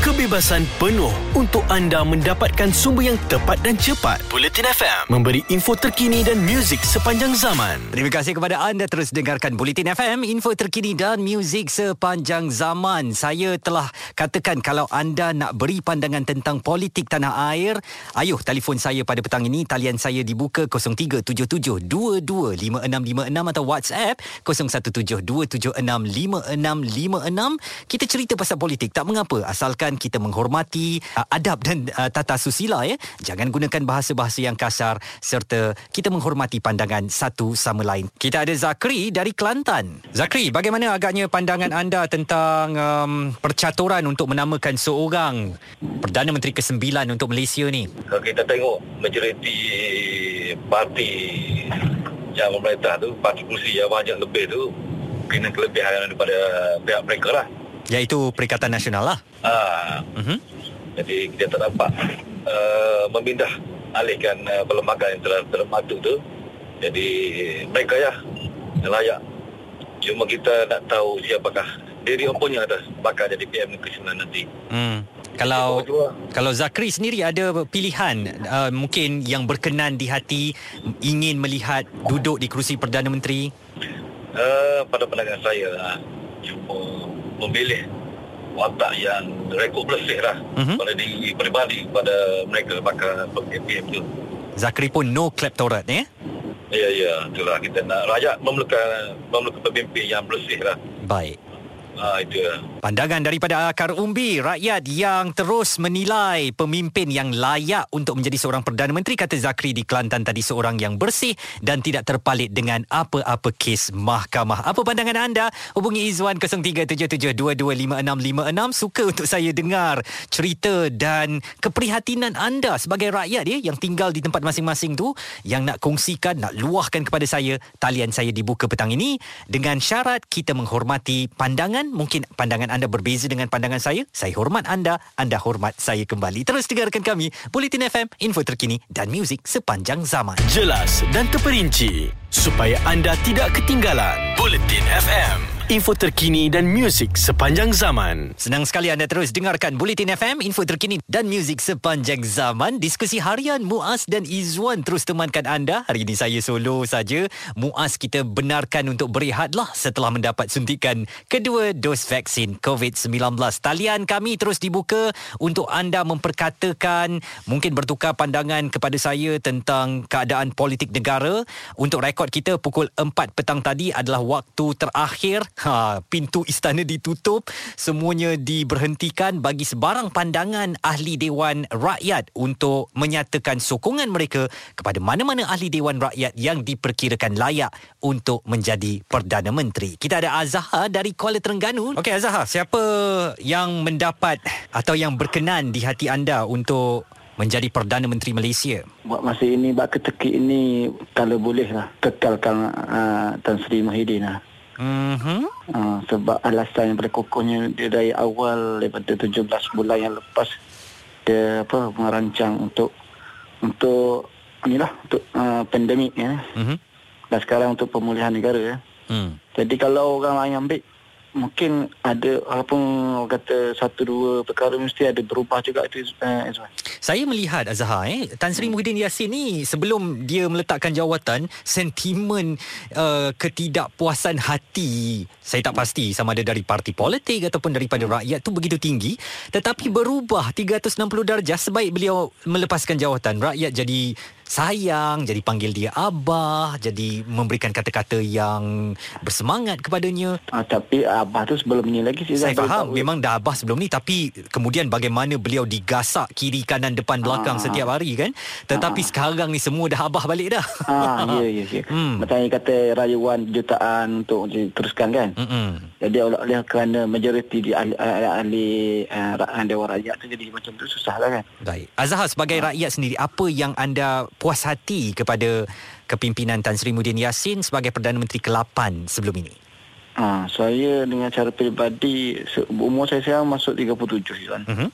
kebebasan penuh untuk anda mendapatkan sumber yang tepat dan cepat. Bulletin FM memberi info terkini dan muzik sepanjang zaman. Terima kasih kepada anda terus dengarkan Bulletin FM, info terkini dan muzik sepanjang zaman. Saya telah katakan kalau anda nak beri pandangan tentang politik tanah air, ayuh telefon saya pada petang ini. Talian saya dibuka 0377225656 atau WhatsApp 0172765656. Kita cerita pasal politik tak mengapa asalkan kita menghormati uh, adab dan uh, tata susila ya. Jangan gunakan bahasa-bahasa yang kasar serta kita menghormati pandangan satu sama lain. Kita ada Zakri dari Kelantan. Zakri, bagaimana agaknya pandangan anda tentang um, percaturan untuk menamakan seorang Perdana Menteri ke-9 untuk Malaysia ni? Kalau kita tengok majoriti parti yang memerintah tu, parti kursi yang banyak lebih tu, kena kelebihan daripada pihak mereka lah. Iaitu Perikatan Nasional lah. Ha, Uh-huh. jadi kita tak dapat uh, memindah alihkan uh, perlembagaan yang telah termatu tu. Jadi mereka ya layak. Cuma kita nak tahu siapakah diri empunya atas bakal jadi PM ke-9 nanti. Hmm. Kalau kalau Zakri sendiri ada pilihan uh, mungkin yang berkenan di hati ingin melihat duduk di kerusi Perdana Menteri Uh, pada pandangan saya cuma memilih watak yang rekod bersih lah Mhm. pada diri peribadi pada mereka bakal PM tu. Zakri pun no kleptorat ya. Ya, ya, itulah kita nak rakyat memerlukan memerlukan pemimpin yang bersih lah. Baik. Pandangan daripada akar umbi rakyat yang terus menilai pemimpin yang layak untuk menjadi seorang Perdana Menteri kata Zakri di Kelantan tadi seorang yang bersih dan tidak terpalit dengan apa-apa kes mahkamah. Apa pandangan anda? Hubungi Izwan 0377225656 suka untuk saya dengar cerita dan keprihatinan anda sebagai rakyat ya yang tinggal di tempat masing-masing tu yang nak kongsikan nak luahkan kepada saya talian saya dibuka petang ini dengan syarat kita menghormati pandangan mungkin pandangan anda berbeza dengan pandangan saya saya hormat anda anda hormat saya kembali terus dengarkan kami Bulletin FM info terkini dan muzik sepanjang zaman Jelas dan terperinci supaya anda tidak ketinggalan. Bulletin FM, info terkini dan muzik sepanjang zaman. Senang sekali anda terus dengarkan Bulletin FM, info terkini dan muzik sepanjang zaman. Diskusi harian Muaz dan Izwan terus temankan anda. Hari ini saya solo saja. Muaz kita benarkan untuk berehatlah setelah mendapat suntikan kedua dos vaksin COVID-19. Talian kami terus dibuka untuk anda memperkatakan, mungkin bertukar pandangan kepada saya tentang keadaan politik negara. Untuk rekod kita pukul 4 petang tadi adalah waktu terakhir. Ha, pintu istana ditutup, semuanya diberhentikan bagi sebarang pandangan ahli Dewan Rakyat untuk menyatakan sokongan mereka kepada mana-mana ahli Dewan Rakyat yang diperkirakan layak untuk menjadi Perdana Menteri. Kita ada Azhar dari Kuala Terengganu. Okey Azhar, siapa yang mendapat atau yang berkenan di hati anda untuk menjadi Perdana Menteri Malaysia? Buat masa ini, buat ketekik ini, kalau boleh lah, kekalkan uh, Tan Sri Muhyiddin lah. Mhm. Uh, sebab alasan yang paling kokohnya dia dari awal daripada 17 bulan yang lepas dia apa merancang untuk untuk inilah untuk uh, pandemik ya. Mhm. Dan sekarang untuk pemulihan negara ya. Hmm. Jadi kalau orang lain ambil mungkin ada orang kata satu dua perkara mesti ada berubah juga itu uh, Izwan. Saya melihat Azhar eh Tan Sri Muhyiddin Yassin ni sebelum dia meletakkan jawatan sentimen uh, ketidakpuasan hati saya tak pasti sama ada dari parti politik ataupun daripada rakyat tu begitu tinggi tetapi berubah 360 darjah sebaik beliau melepaskan jawatan rakyat jadi sayang jadi panggil dia abah jadi memberikan kata-kata yang bersemangat kepadanya Uh, tapi abah tu sebelum ni lagi saya baru faham tahu. memang dah abah sebelum ni tapi kemudian bagaimana beliau digasak kiri kanan depan belakang Ah. setiap hari kan tetapi sekarang ni semua dah abah balik dah Ah, ya, ya, ya. Hmm. Macam yang kata rayuan jutaan untuk diteruskan kan. Mm-mm. Jadi oleh kerana majoriti di ahli, ahli, ahli uh, rakyat Dewan Rakyat tu jadi macam tu susah lah kan. Baik. Azhar sebagai rakyat sendiri apa yang anda puas hati kepada kepimpinan Tan Sri Muhyiddin Yassin sebagai Perdana Menteri ke-8 sebelum ini? Ha, saya dengan cara peribadi umur saya sekarang masuk 37 kan. Mhm.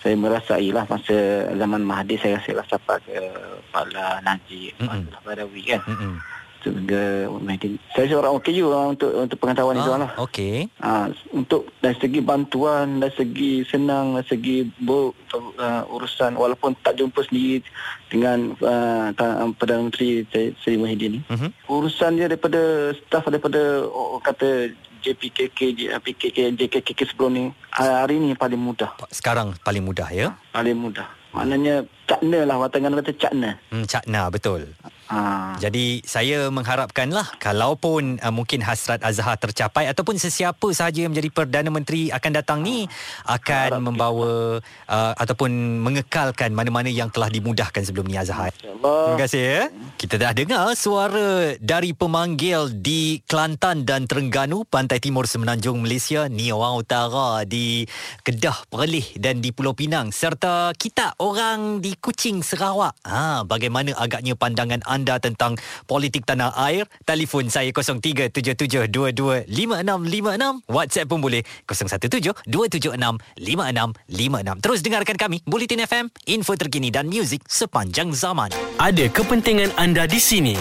Saya merasai lah masa zaman Mahathir saya rasa lah sampai ke Pala Najib, Mm-mm. Abdullah Badawi kan. Mm-mm. Juga Mahidin. Saya seorang OKU lah untuk untuk pengetahuan itu lah. Okey. Ha, untuk dari segi bantuan, dari segi senang, dari segi ber, uh, urusan walaupun tak jumpa sendiri dengan uh, Perdana Menteri Seri Muhyiddin ni. Mhm. Urusan dia daripada staf daripada oh, kata JPKK, JPKK, JKKK sebelum ni hari ni paling mudah. Sekarang paling mudah ya. Paling mudah. Maknanya cakna lah, watangan kata cakna. Hmm, Cakna betul. Ha. Jadi saya mengharapkanlah kalaupun uh, mungkin hasrat Azhar tercapai ataupun sesiapa sahaja yang menjadi Perdana Menteri akan datang ni akan Harap membawa uh, ataupun mengekalkan mana-mana yang telah dimudahkan sebelum ni Azhar. Terima kasih ya. Kita dah dengar suara dari pemanggil di Kelantan dan Terengganu, Pantai Timur Semenanjung Malaysia, Niawang Utara di Kedah, Perlis dan di Pulau Pinang serta kita orang di Kuching, Sarawak. Ha, bagaimana agaknya pandangan anda tentang politik tanah air? Telefon saya 0377225656, WhatsApp pun boleh 0172765656. Terus dengarkan kami Bulletin FM, info terkini dan muzik sepanjang zaman. Ada kepentingan anda di sini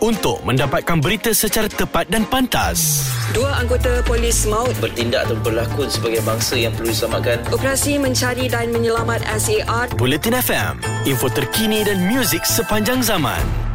untuk mendapatkan berita secara tepat dan pantas. Dua anggota polis maut bertindak atau berlakon sebagai bangsa yang perlu diselamatkan. operasi mencari dan menyelamat SAR Bulletin FM, info terkini dan muzik sepanjang zaman.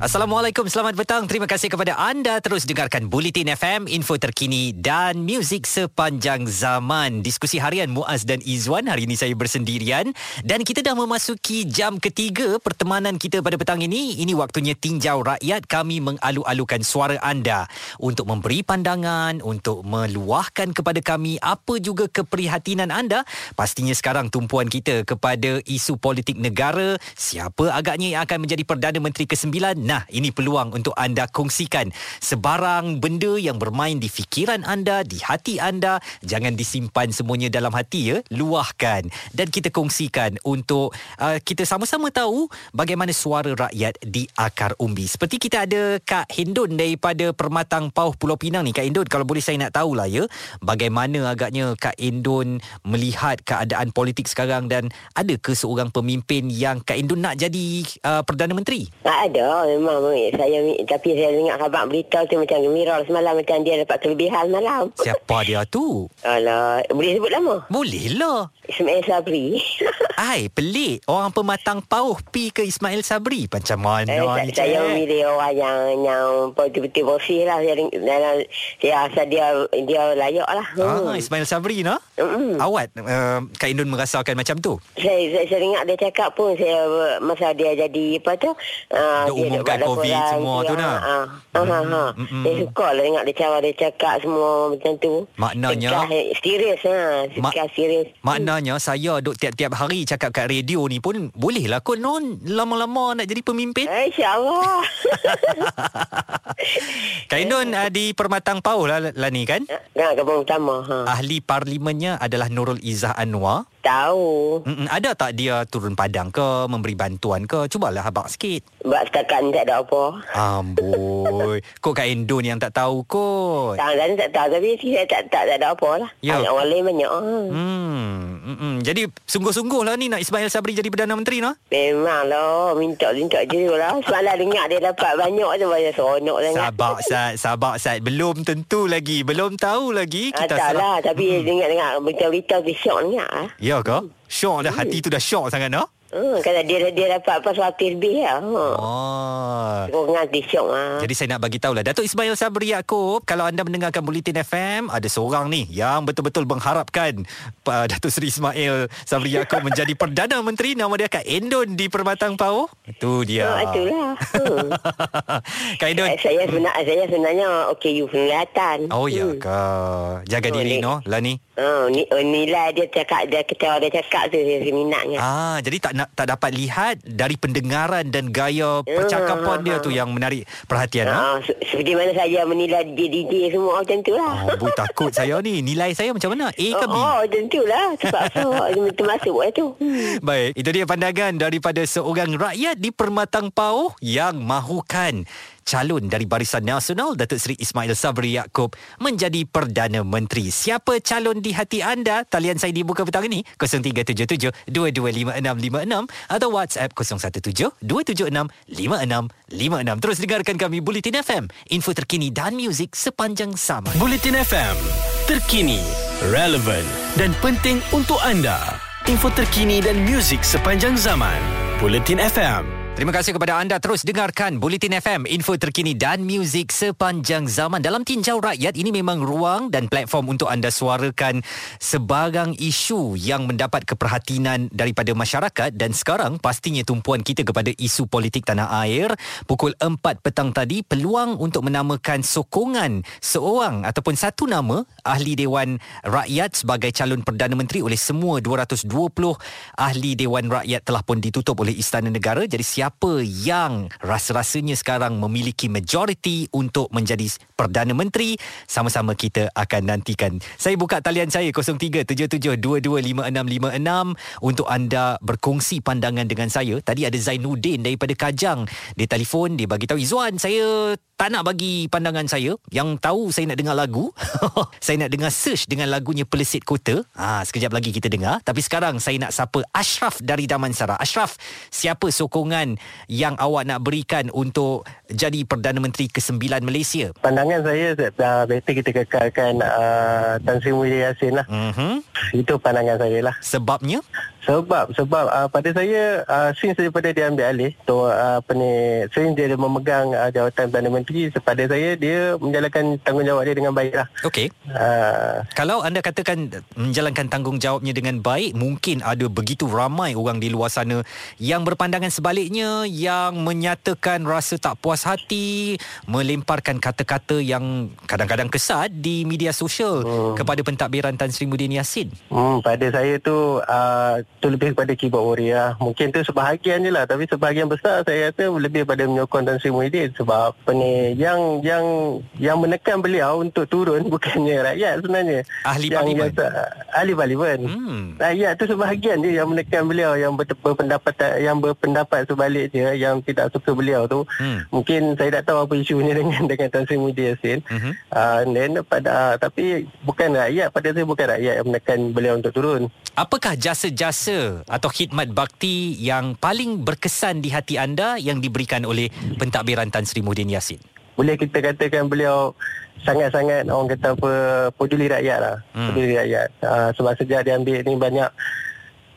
Assalamualaikum, selamat petang. Terima kasih kepada anda terus dengarkan Bulletin FM, info terkini dan muzik sepanjang zaman. Diskusi harian Muaz dan Izwan. Hari ini saya bersendirian dan kita dah memasuki jam ketiga pertemanan kita pada petang ini. Ini waktunya tinjau rakyat. Kami mengalu-alukan suara anda untuk memberi pandangan, untuk meluahkan kepada kami apa juga keprihatinan anda. Pastinya sekarang tumpuan kita kepada isu politik negara, siapa agaknya yang akan menjadi Perdana Menteri ke-9 Nah, ini peluang untuk anda kongsikan sebarang benda yang bermain di fikiran anda, di hati anda. Jangan disimpan semuanya dalam hati ya. Luahkan dan kita kongsikan untuk uh, kita sama-sama tahu bagaimana suara rakyat di akar umbi. Seperti kita ada Kak Hindun daripada Permatang Pauh Pulau Pinang ni. Kak Hindun, kalau boleh saya nak tahulah ya, bagaimana agaknya Kak Hindun melihat keadaan politik sekarang dan ada ke seorang pemimpin yang Kak Hindun nak jadi uh, Perdana Menteri? Tak ada memang eh, saya tapi saya dengar khabar berita tu macam gembira semalam macam dia dapat kelebihan malam. Siapa dia tu? Alah, boleh sebut nama? Boleh lah. Ismail Sabri. Ai, pelik. Orang pematang pauh pi ke Ismail Sabri. Macam mana eh, ni, saya memilih orang yang yang betul-betul bersih lah. Saya, saya, saya rasa dia dia layak lah. Ah, Ismail Sabri no? Mm-mm. Awak uh, Kak Indun merasakan macam tu? Saya, saya, saya dengar dia cakap pun saya masa dia jadi apa tu uh, Dia umumkan buat COVID laporan semua tu, dia, nak? ah, ah, ah, ah. Mm-mm. Saya suka lah dengar dia cara dia cakap semua macam tu Maknanya- eh, Serius ha Ma- serius Maknanya saya duk tiap-tiap hari cakap kat radio ni pun boleh lah kot non lama-lama nak jadi pemimpin. Eh, InsyaAllah Kak Indun uh, di Permatang Pauh lah, lah ni kan? Nah, kampung utama ha. Ahli parlimennya adalah Nurul Izzah Anwar. Tahu Mm-mm, ada tak dia turun padang ke, memberi bantuan ke? Cubalah abang sikit. Buat setakat ni tak ada apa Amboi. Kok Kak Indun yang tak tahu kot. Tak, tak, tak tahu Tapi saya tak, tak, tak ada apa lah Ya. Orang lain banyak ha. Hmm, mm-mm. Jadi sungguh-sungguh lah ni nak Ismail Sabri jadi Perdana Menteri no? Memang lah Minta-minta je lah Semalam dengar dia dapat banyak tu Banyak seronok sangat Sabar Sat, sabar Sat. Belum tentu lagi, belum tahu lagi Ah, kita tak salah. lah Tapi dengar-dengar Berita-berita tu syok dengar lah Ya ke? Syok dah hati tu dah syok sangat no? Hmm, kata dia dia dapat apa 100 lebih lah. Ha. Oh. Kurang dia syok lah. Jadi saya nak bagi tahulah Datuk Ismail Sabri Yaakob Kalau anda mendengarkan Bulletin FM Ada seorang ni Yang betul-betul mengharapkan uh, Datuk Seri Ismail Sabri Yaakob Menjadi Perdana Menteri Nama dia Kak Endon Di Permatang Pauh Itu dia Ha, itulah. Hmm. Kak Endon Eh, saya sebenar, saya sebenarnya okey you penglihatan. Oh ya Hmm. ke Jaga Oh, diri ni- no Lah ni Ha, ni, oh, nilai dia cakap dia ketawa dia cakap tu saya minatnya. Ah, jadi tak nak tak dapat lihat dari pendengaran dan gaya percakapan dia tu yang menarik perhatian ha? Ha, se- seperti mana saya menilai DJ-DJ semua macam tu lah. Oh, bu takut saya ni. Nilai saya macam mana? A ke B? Oh, oh macam tu lah. Sebab apa? Termasuk buat tu. Hmm. Baik, itu dia pandangan daripada seorang rakyat di Permatang Pauh yang mahukan calon dari Barisan Nasional Datuk Seri Ismail Sabri Yaakob menjadi Perdana Menteri. Siapa calon di hati anda? Talian saya dibuka petang ini 0377225656 atau WhatsApp 0172765656. Terus dengarkan kami Bulletin FM, info terkini dan muzik sepanjang zaman. Bulletin FM, terkini, relevan dan penting untuk anda. Info terkini dan muzik sepanjang zaman. Bulletin FM. Terima kasih kepada anda terus dengarkan Bulletin FM, info terkini dan muzik sepanjang zaman. Dalam tinjau rakyat, ini memang ruang dan platform untuk anda suarakan sebarang isu yang mendapat keperhatian daripada masyarakat dan sekarang pastinya tumpuan kita kepada isu politik tanah air. Pukul 4 petang tadi, peluang untuk menamakan sokongan seorang ataupun satu nama ahli Dewan Rakyat sebagai calon Perdana Menteri oleh semua 220 ahli Dewan Rakyat telah pun ditutup oleh Istana Negara. Jadi siapa yang rasa-rasanya sekarang memiliki majoriti untuk menjadi Perdana Menteri sama-sama kita akan nantikan. Saya buka talian saya 0377225656 untuk anda berkongsi pandangan dengan saya. Tadi ada Zainuddin daripada Kajang. Dia telefon, dia bagi tahu Izwan, saya tak nak bagi pandangan saya. Yang tahu saya nak dengar lagu. Saya nak dengar search dengan lagunya Pelesit Kota. Ha, sekejap lagi kita dengar. Tapi sekarang saya nak sapa Ashraf dari Damansara Ashraf siapa sokongan yang awak nak berikan untuk jadi Perdana Menteri ke-9 Malaysia pandangan saya uh, better kita kekalkan uh, Tan Sri Muhyiddin Yassin lah mm-hmm. itu pandangan saya lah sebabnya sebab sebab uh, pada saya uh, since daripada dia ambil alih tu uh, apa ni since dia memegang uh, jawatan Perdana Menteri pada saya dia menjalankan tanggungjawab dia dengan baik lah. Okey. Uh, Kalau anda katakan menjalankan tanggungjawabnya dengan baik mungkin ada begitu ramai orang di luar sana yang berpandangan sebaliknya yang menyatakan rasa tak puas hati melemparkan kata-kata yang kadang-kadang kesat di media sosial hmm. kepada pentadbiran Tan Sri Muhyiddin Yassin. Hmm, pada saya tu uh, tu lebih kepada keyboard warrior. Mungkin tu sebahagian je lah. Tapi sebahagian besar saya rasa lebih pada menyokong Tan Sri Muhyiddin. Sebab apa ni, yang yang yang menekan beliau untuk turun bukannya rakyat sebenarnya. Ahli yang, parlimen. Yang, ahli parlimen. Hmm. Rakyat tu sebahagian je yang menekan beliau. Yang ber, berpendapat yang berpendapat sebaliknya. Yang tidak suka beliau tu. Hmm. Mungkin saya tak tahu apa isunya dengan dengan Tan Sri Muhyiddin Yassin. Hmm. Uh, then pada, uh, tapi bukan rakyat. Pada saya bukan rakyat yang menekan beliau untuk turun. Apakah jasa-jasa atau khidmat bakti yang paling berkesan di hati anda yang diberikan oleh pentadbiran Tan Sri Muhyiddin Yassin? Boleh kita katakan beliau sangat-sangat orang kata apa peduli rakyat lah. Hmm. Peduli rakyat. Uh, sebab sejak dia ambil ni banyak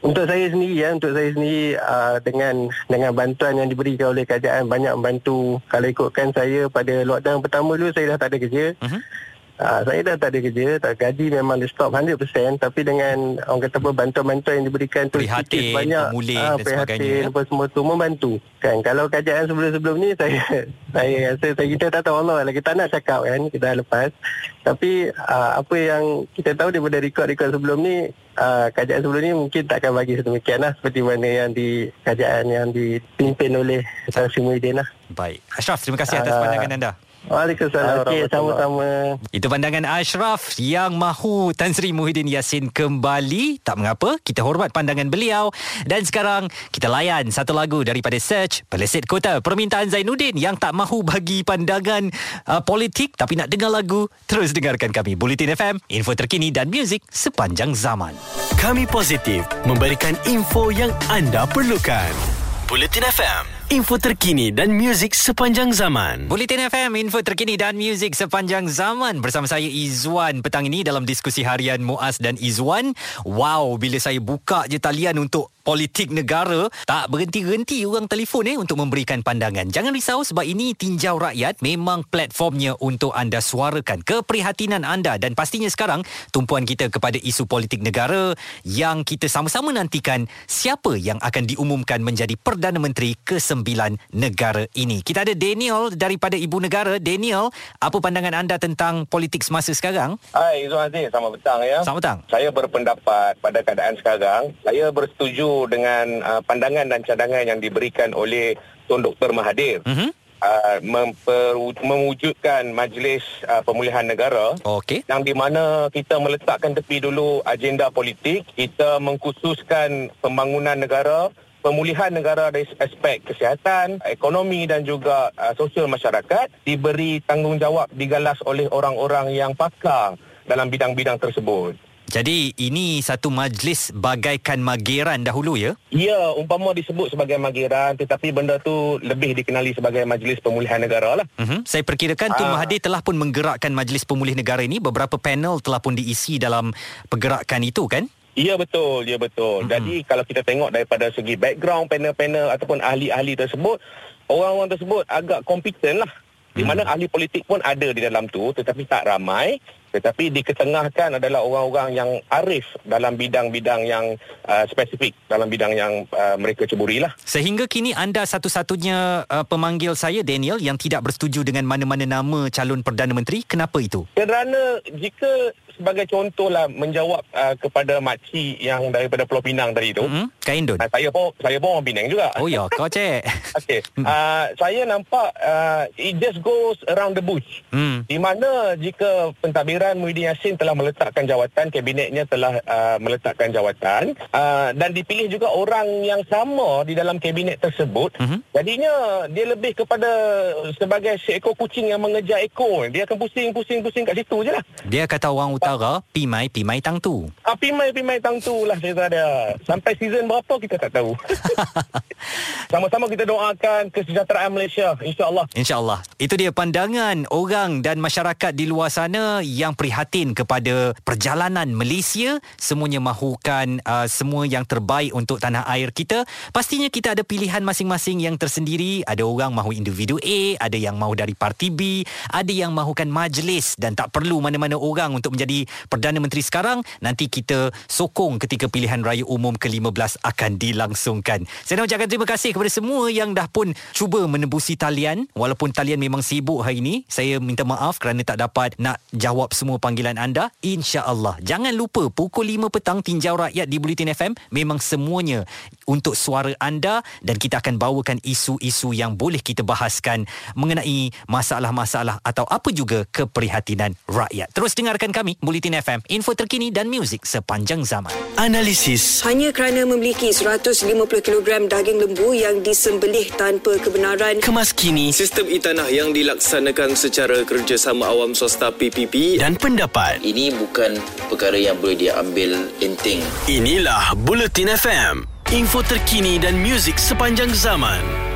untuk saya sendiri ya, untuk saya sendiri uh, dengan dengan bantuan yang diberikan oleh kerajaan banyak membantu. Kalau ikutkan saya pada lockdown pertama dulu saya dah tak ada kerja. Uh-huh. Uh, saya dah tak ada kerja, tak gaji memang di stop 100% tapi dengan orang kata apa bantuan-bantuan yang diberikan tu prihatin, banyak pemulih uh, dan sebagainya. Apa semua tu membantu. Kan kalau kerajaan sebelum-sebelum ni saya saya rasa saya kita tak tahu Allah lah kita nak cakap kan kita dah lepas. Tapi uh, apa yang kita tahu daripada rekod-rekod sebelum ni uh, kerajaan sebelum ni mungkin tak akan bagi sedemikian lah seperti mana yang di kerajaan yang dipimpin oleh Tan Sri Muhyiddin lah. Baik. Ashraf, terima kasih atas uh, pandangan anda. Waalaikumsalam. Okey, sama-sama. Itu pandangan Ashraf yang mahu Tan Sri Muhyiddin Yassin kembali. Tak mengapa, kita hormat pandangan beliau. Dan sekarang, kita layan satu lagu daripada Search, Pelesit Kota. Permintaan Zainuddin yang tak mahu bagi pandangan uh, politik tapi nak dengar lagu. Terus dengarkan kami. Bulletin FM, info terkini dan muzik sepanjang zaman. Kami positif memberikan info yang anda perlukan. Bulletin FM info terkini dan muzik sepanjang zaman. Bulletin FM, info terkini dan muzik sepanjang zaman. Bersama saya Izwan petang ini dalam diskusi harian Muaz dan Izwan. Wow, bila saya buka je talian untuk politik negara tak berhenti-henti orang telefon eh untuk memberikan pandangan. Jangan risau sebab ini tinjau rakyat memang platformnya untuk anda suarakan keprihatinan anda dan pastinya sekarang tumpuan kita kepada isu politik negara yang kita sama-sama nantikan siapa yang akan diumumkan menjadi Perdana Menteri ke-9 negara ini. Kita ada Daniel daripada Ibu Negara. Daniel, apa pandangan anda tentang politik semasa sekarang? Hai, Izzuan Aziz. Selamat petang ya. Selamat petang. Saya berpendapat pada keadaan sekarang, saya bersetuju dengan uh, pandangan dan cadangan yang diberikan oleh Tuan Dr. Mahathir. Uh-huh. Uh, memper, mewujudkan majlis uh, pemulihan negara okay. yang di mana kita meletakkan tepi dulu agenda politik kita mengkhususkan pembangunan negara pemulihan negara dari aspek kesihatan, ekonomi dan juga uh, sosial masyarakat diberi tanggungjawab digalas oleh orang-orang yang pakar dalam bidang-bidang tersebut. Jadi ini satu majlis bagaikan mageran dahulu ya? Ya, umpama disebut sebagai mageran tetapi benda tu lebih dikenali sebagai Majlis Pemulihan Negara lah. Uh-huh. Saya perkirakan Tun Ah. Mahathir telah pun menggerakkan Majlis Pemulih Negara ini beberapa panel telah pun diisi dalam pergerakan itu kan? Ya betul, ya betul. Mm-hmm. Jadi kalau kita tengok daripada segi background panel-panel ataupun ahli-ahli tersebut, orang-orang tersebut agak kompeten lah. Di mana ahli politik pun ada di dalam tu tetapi tak ramai. Tetapi diketengahkan adalah orang-orang yang arif dalam bidang-bidang yang uh, spesifik, dalam bidang yang uh, mereka ceburi lah. Sehingga kini anda satu-satunya uh, pemanggil saya Daniel yang tidak bersetuju dengan mana-mana nama calon Perdana Menteri. Kenapa itu? Kerana jika sebagai contohlah menjawab uh, kepada makcik yang daripada Pulau Pinang tadi tu, Hmm? Kak Indon. uh, saya pun saya pun orang Penang juga. Oh ya, kau cek. Okey. Uh, saya nampak uh, it just goes around the bush. Hmm. Di mana jika pentadbiran Muhyiddin Yassin telah meletakkan jawatan, kabinetnya telah uh, meletakkan jawatan uh, dan dipilih juga orang yang sama di dalam kabinet tersebut, Mhm. jadinya dia lebih kepada sebagai seekor kucing yang mengejar ekor. Dia akan pusing-pusing-pusing kat situ je lah. Dia kata orang utara, pimai, pimai tang tu. Ah, pimai-pimai tang tu lah cerita dia. Sampai season berapa kita tak tahu. Sama-sama kita doakan kesejahteraan Malaysia. InsyaAllah. InsyaAllah. Itu dia pandangan orang dan masyarakat di luar sana yang prihatin kepada perjalanan Malaysia. Semuanya mahukan uh, semua yang terbaik untuk tanah air kita. Pastinya kita ada pilihan masing-masing yang tersendiri. Ada orang mahu individu A, ada yang mahu dari parti B, ada yang mahukan majlis dan tak perlu mana-mana orang untuk menjadi Perdana Menteri sekarang. Nanti kita sokong ketika pilihan raya umum ke-15 akan dilangsungkan. Saya nak ucapkan terima kasih kepada semua yang dah pun cuba menembusi talian walaupun talian memang sibuk hari ini. Saya minta maaf kerana tak dapat nak jawab semua panggilan anda. InsyaAllah. Jangan lupa pukul 5 petang tinjau rakyat di Bulletin FM memang semuanya untuk suara anda dan kita akan bawakan isu-isu yang boleh kita bahaskan mengenai masalah-masalah atau apa juga keprihatinan rakyat. Terus dengarkan kami Bulletin FM, info terkini dan muzik sepanjang zaman. Analisis. Hanya kerana memiliki 150 kg daging lembu yang disembelih tanpa kebenaran Kemas kini Sistem e-tanah yang dilaksanakan secara kerjasama awam swasta PPP dan pendapat. Ini bukan perkara yang boleh diambil enteng. Inilah Bulletin FM. Info terkini dan muzik sepanjang zaman.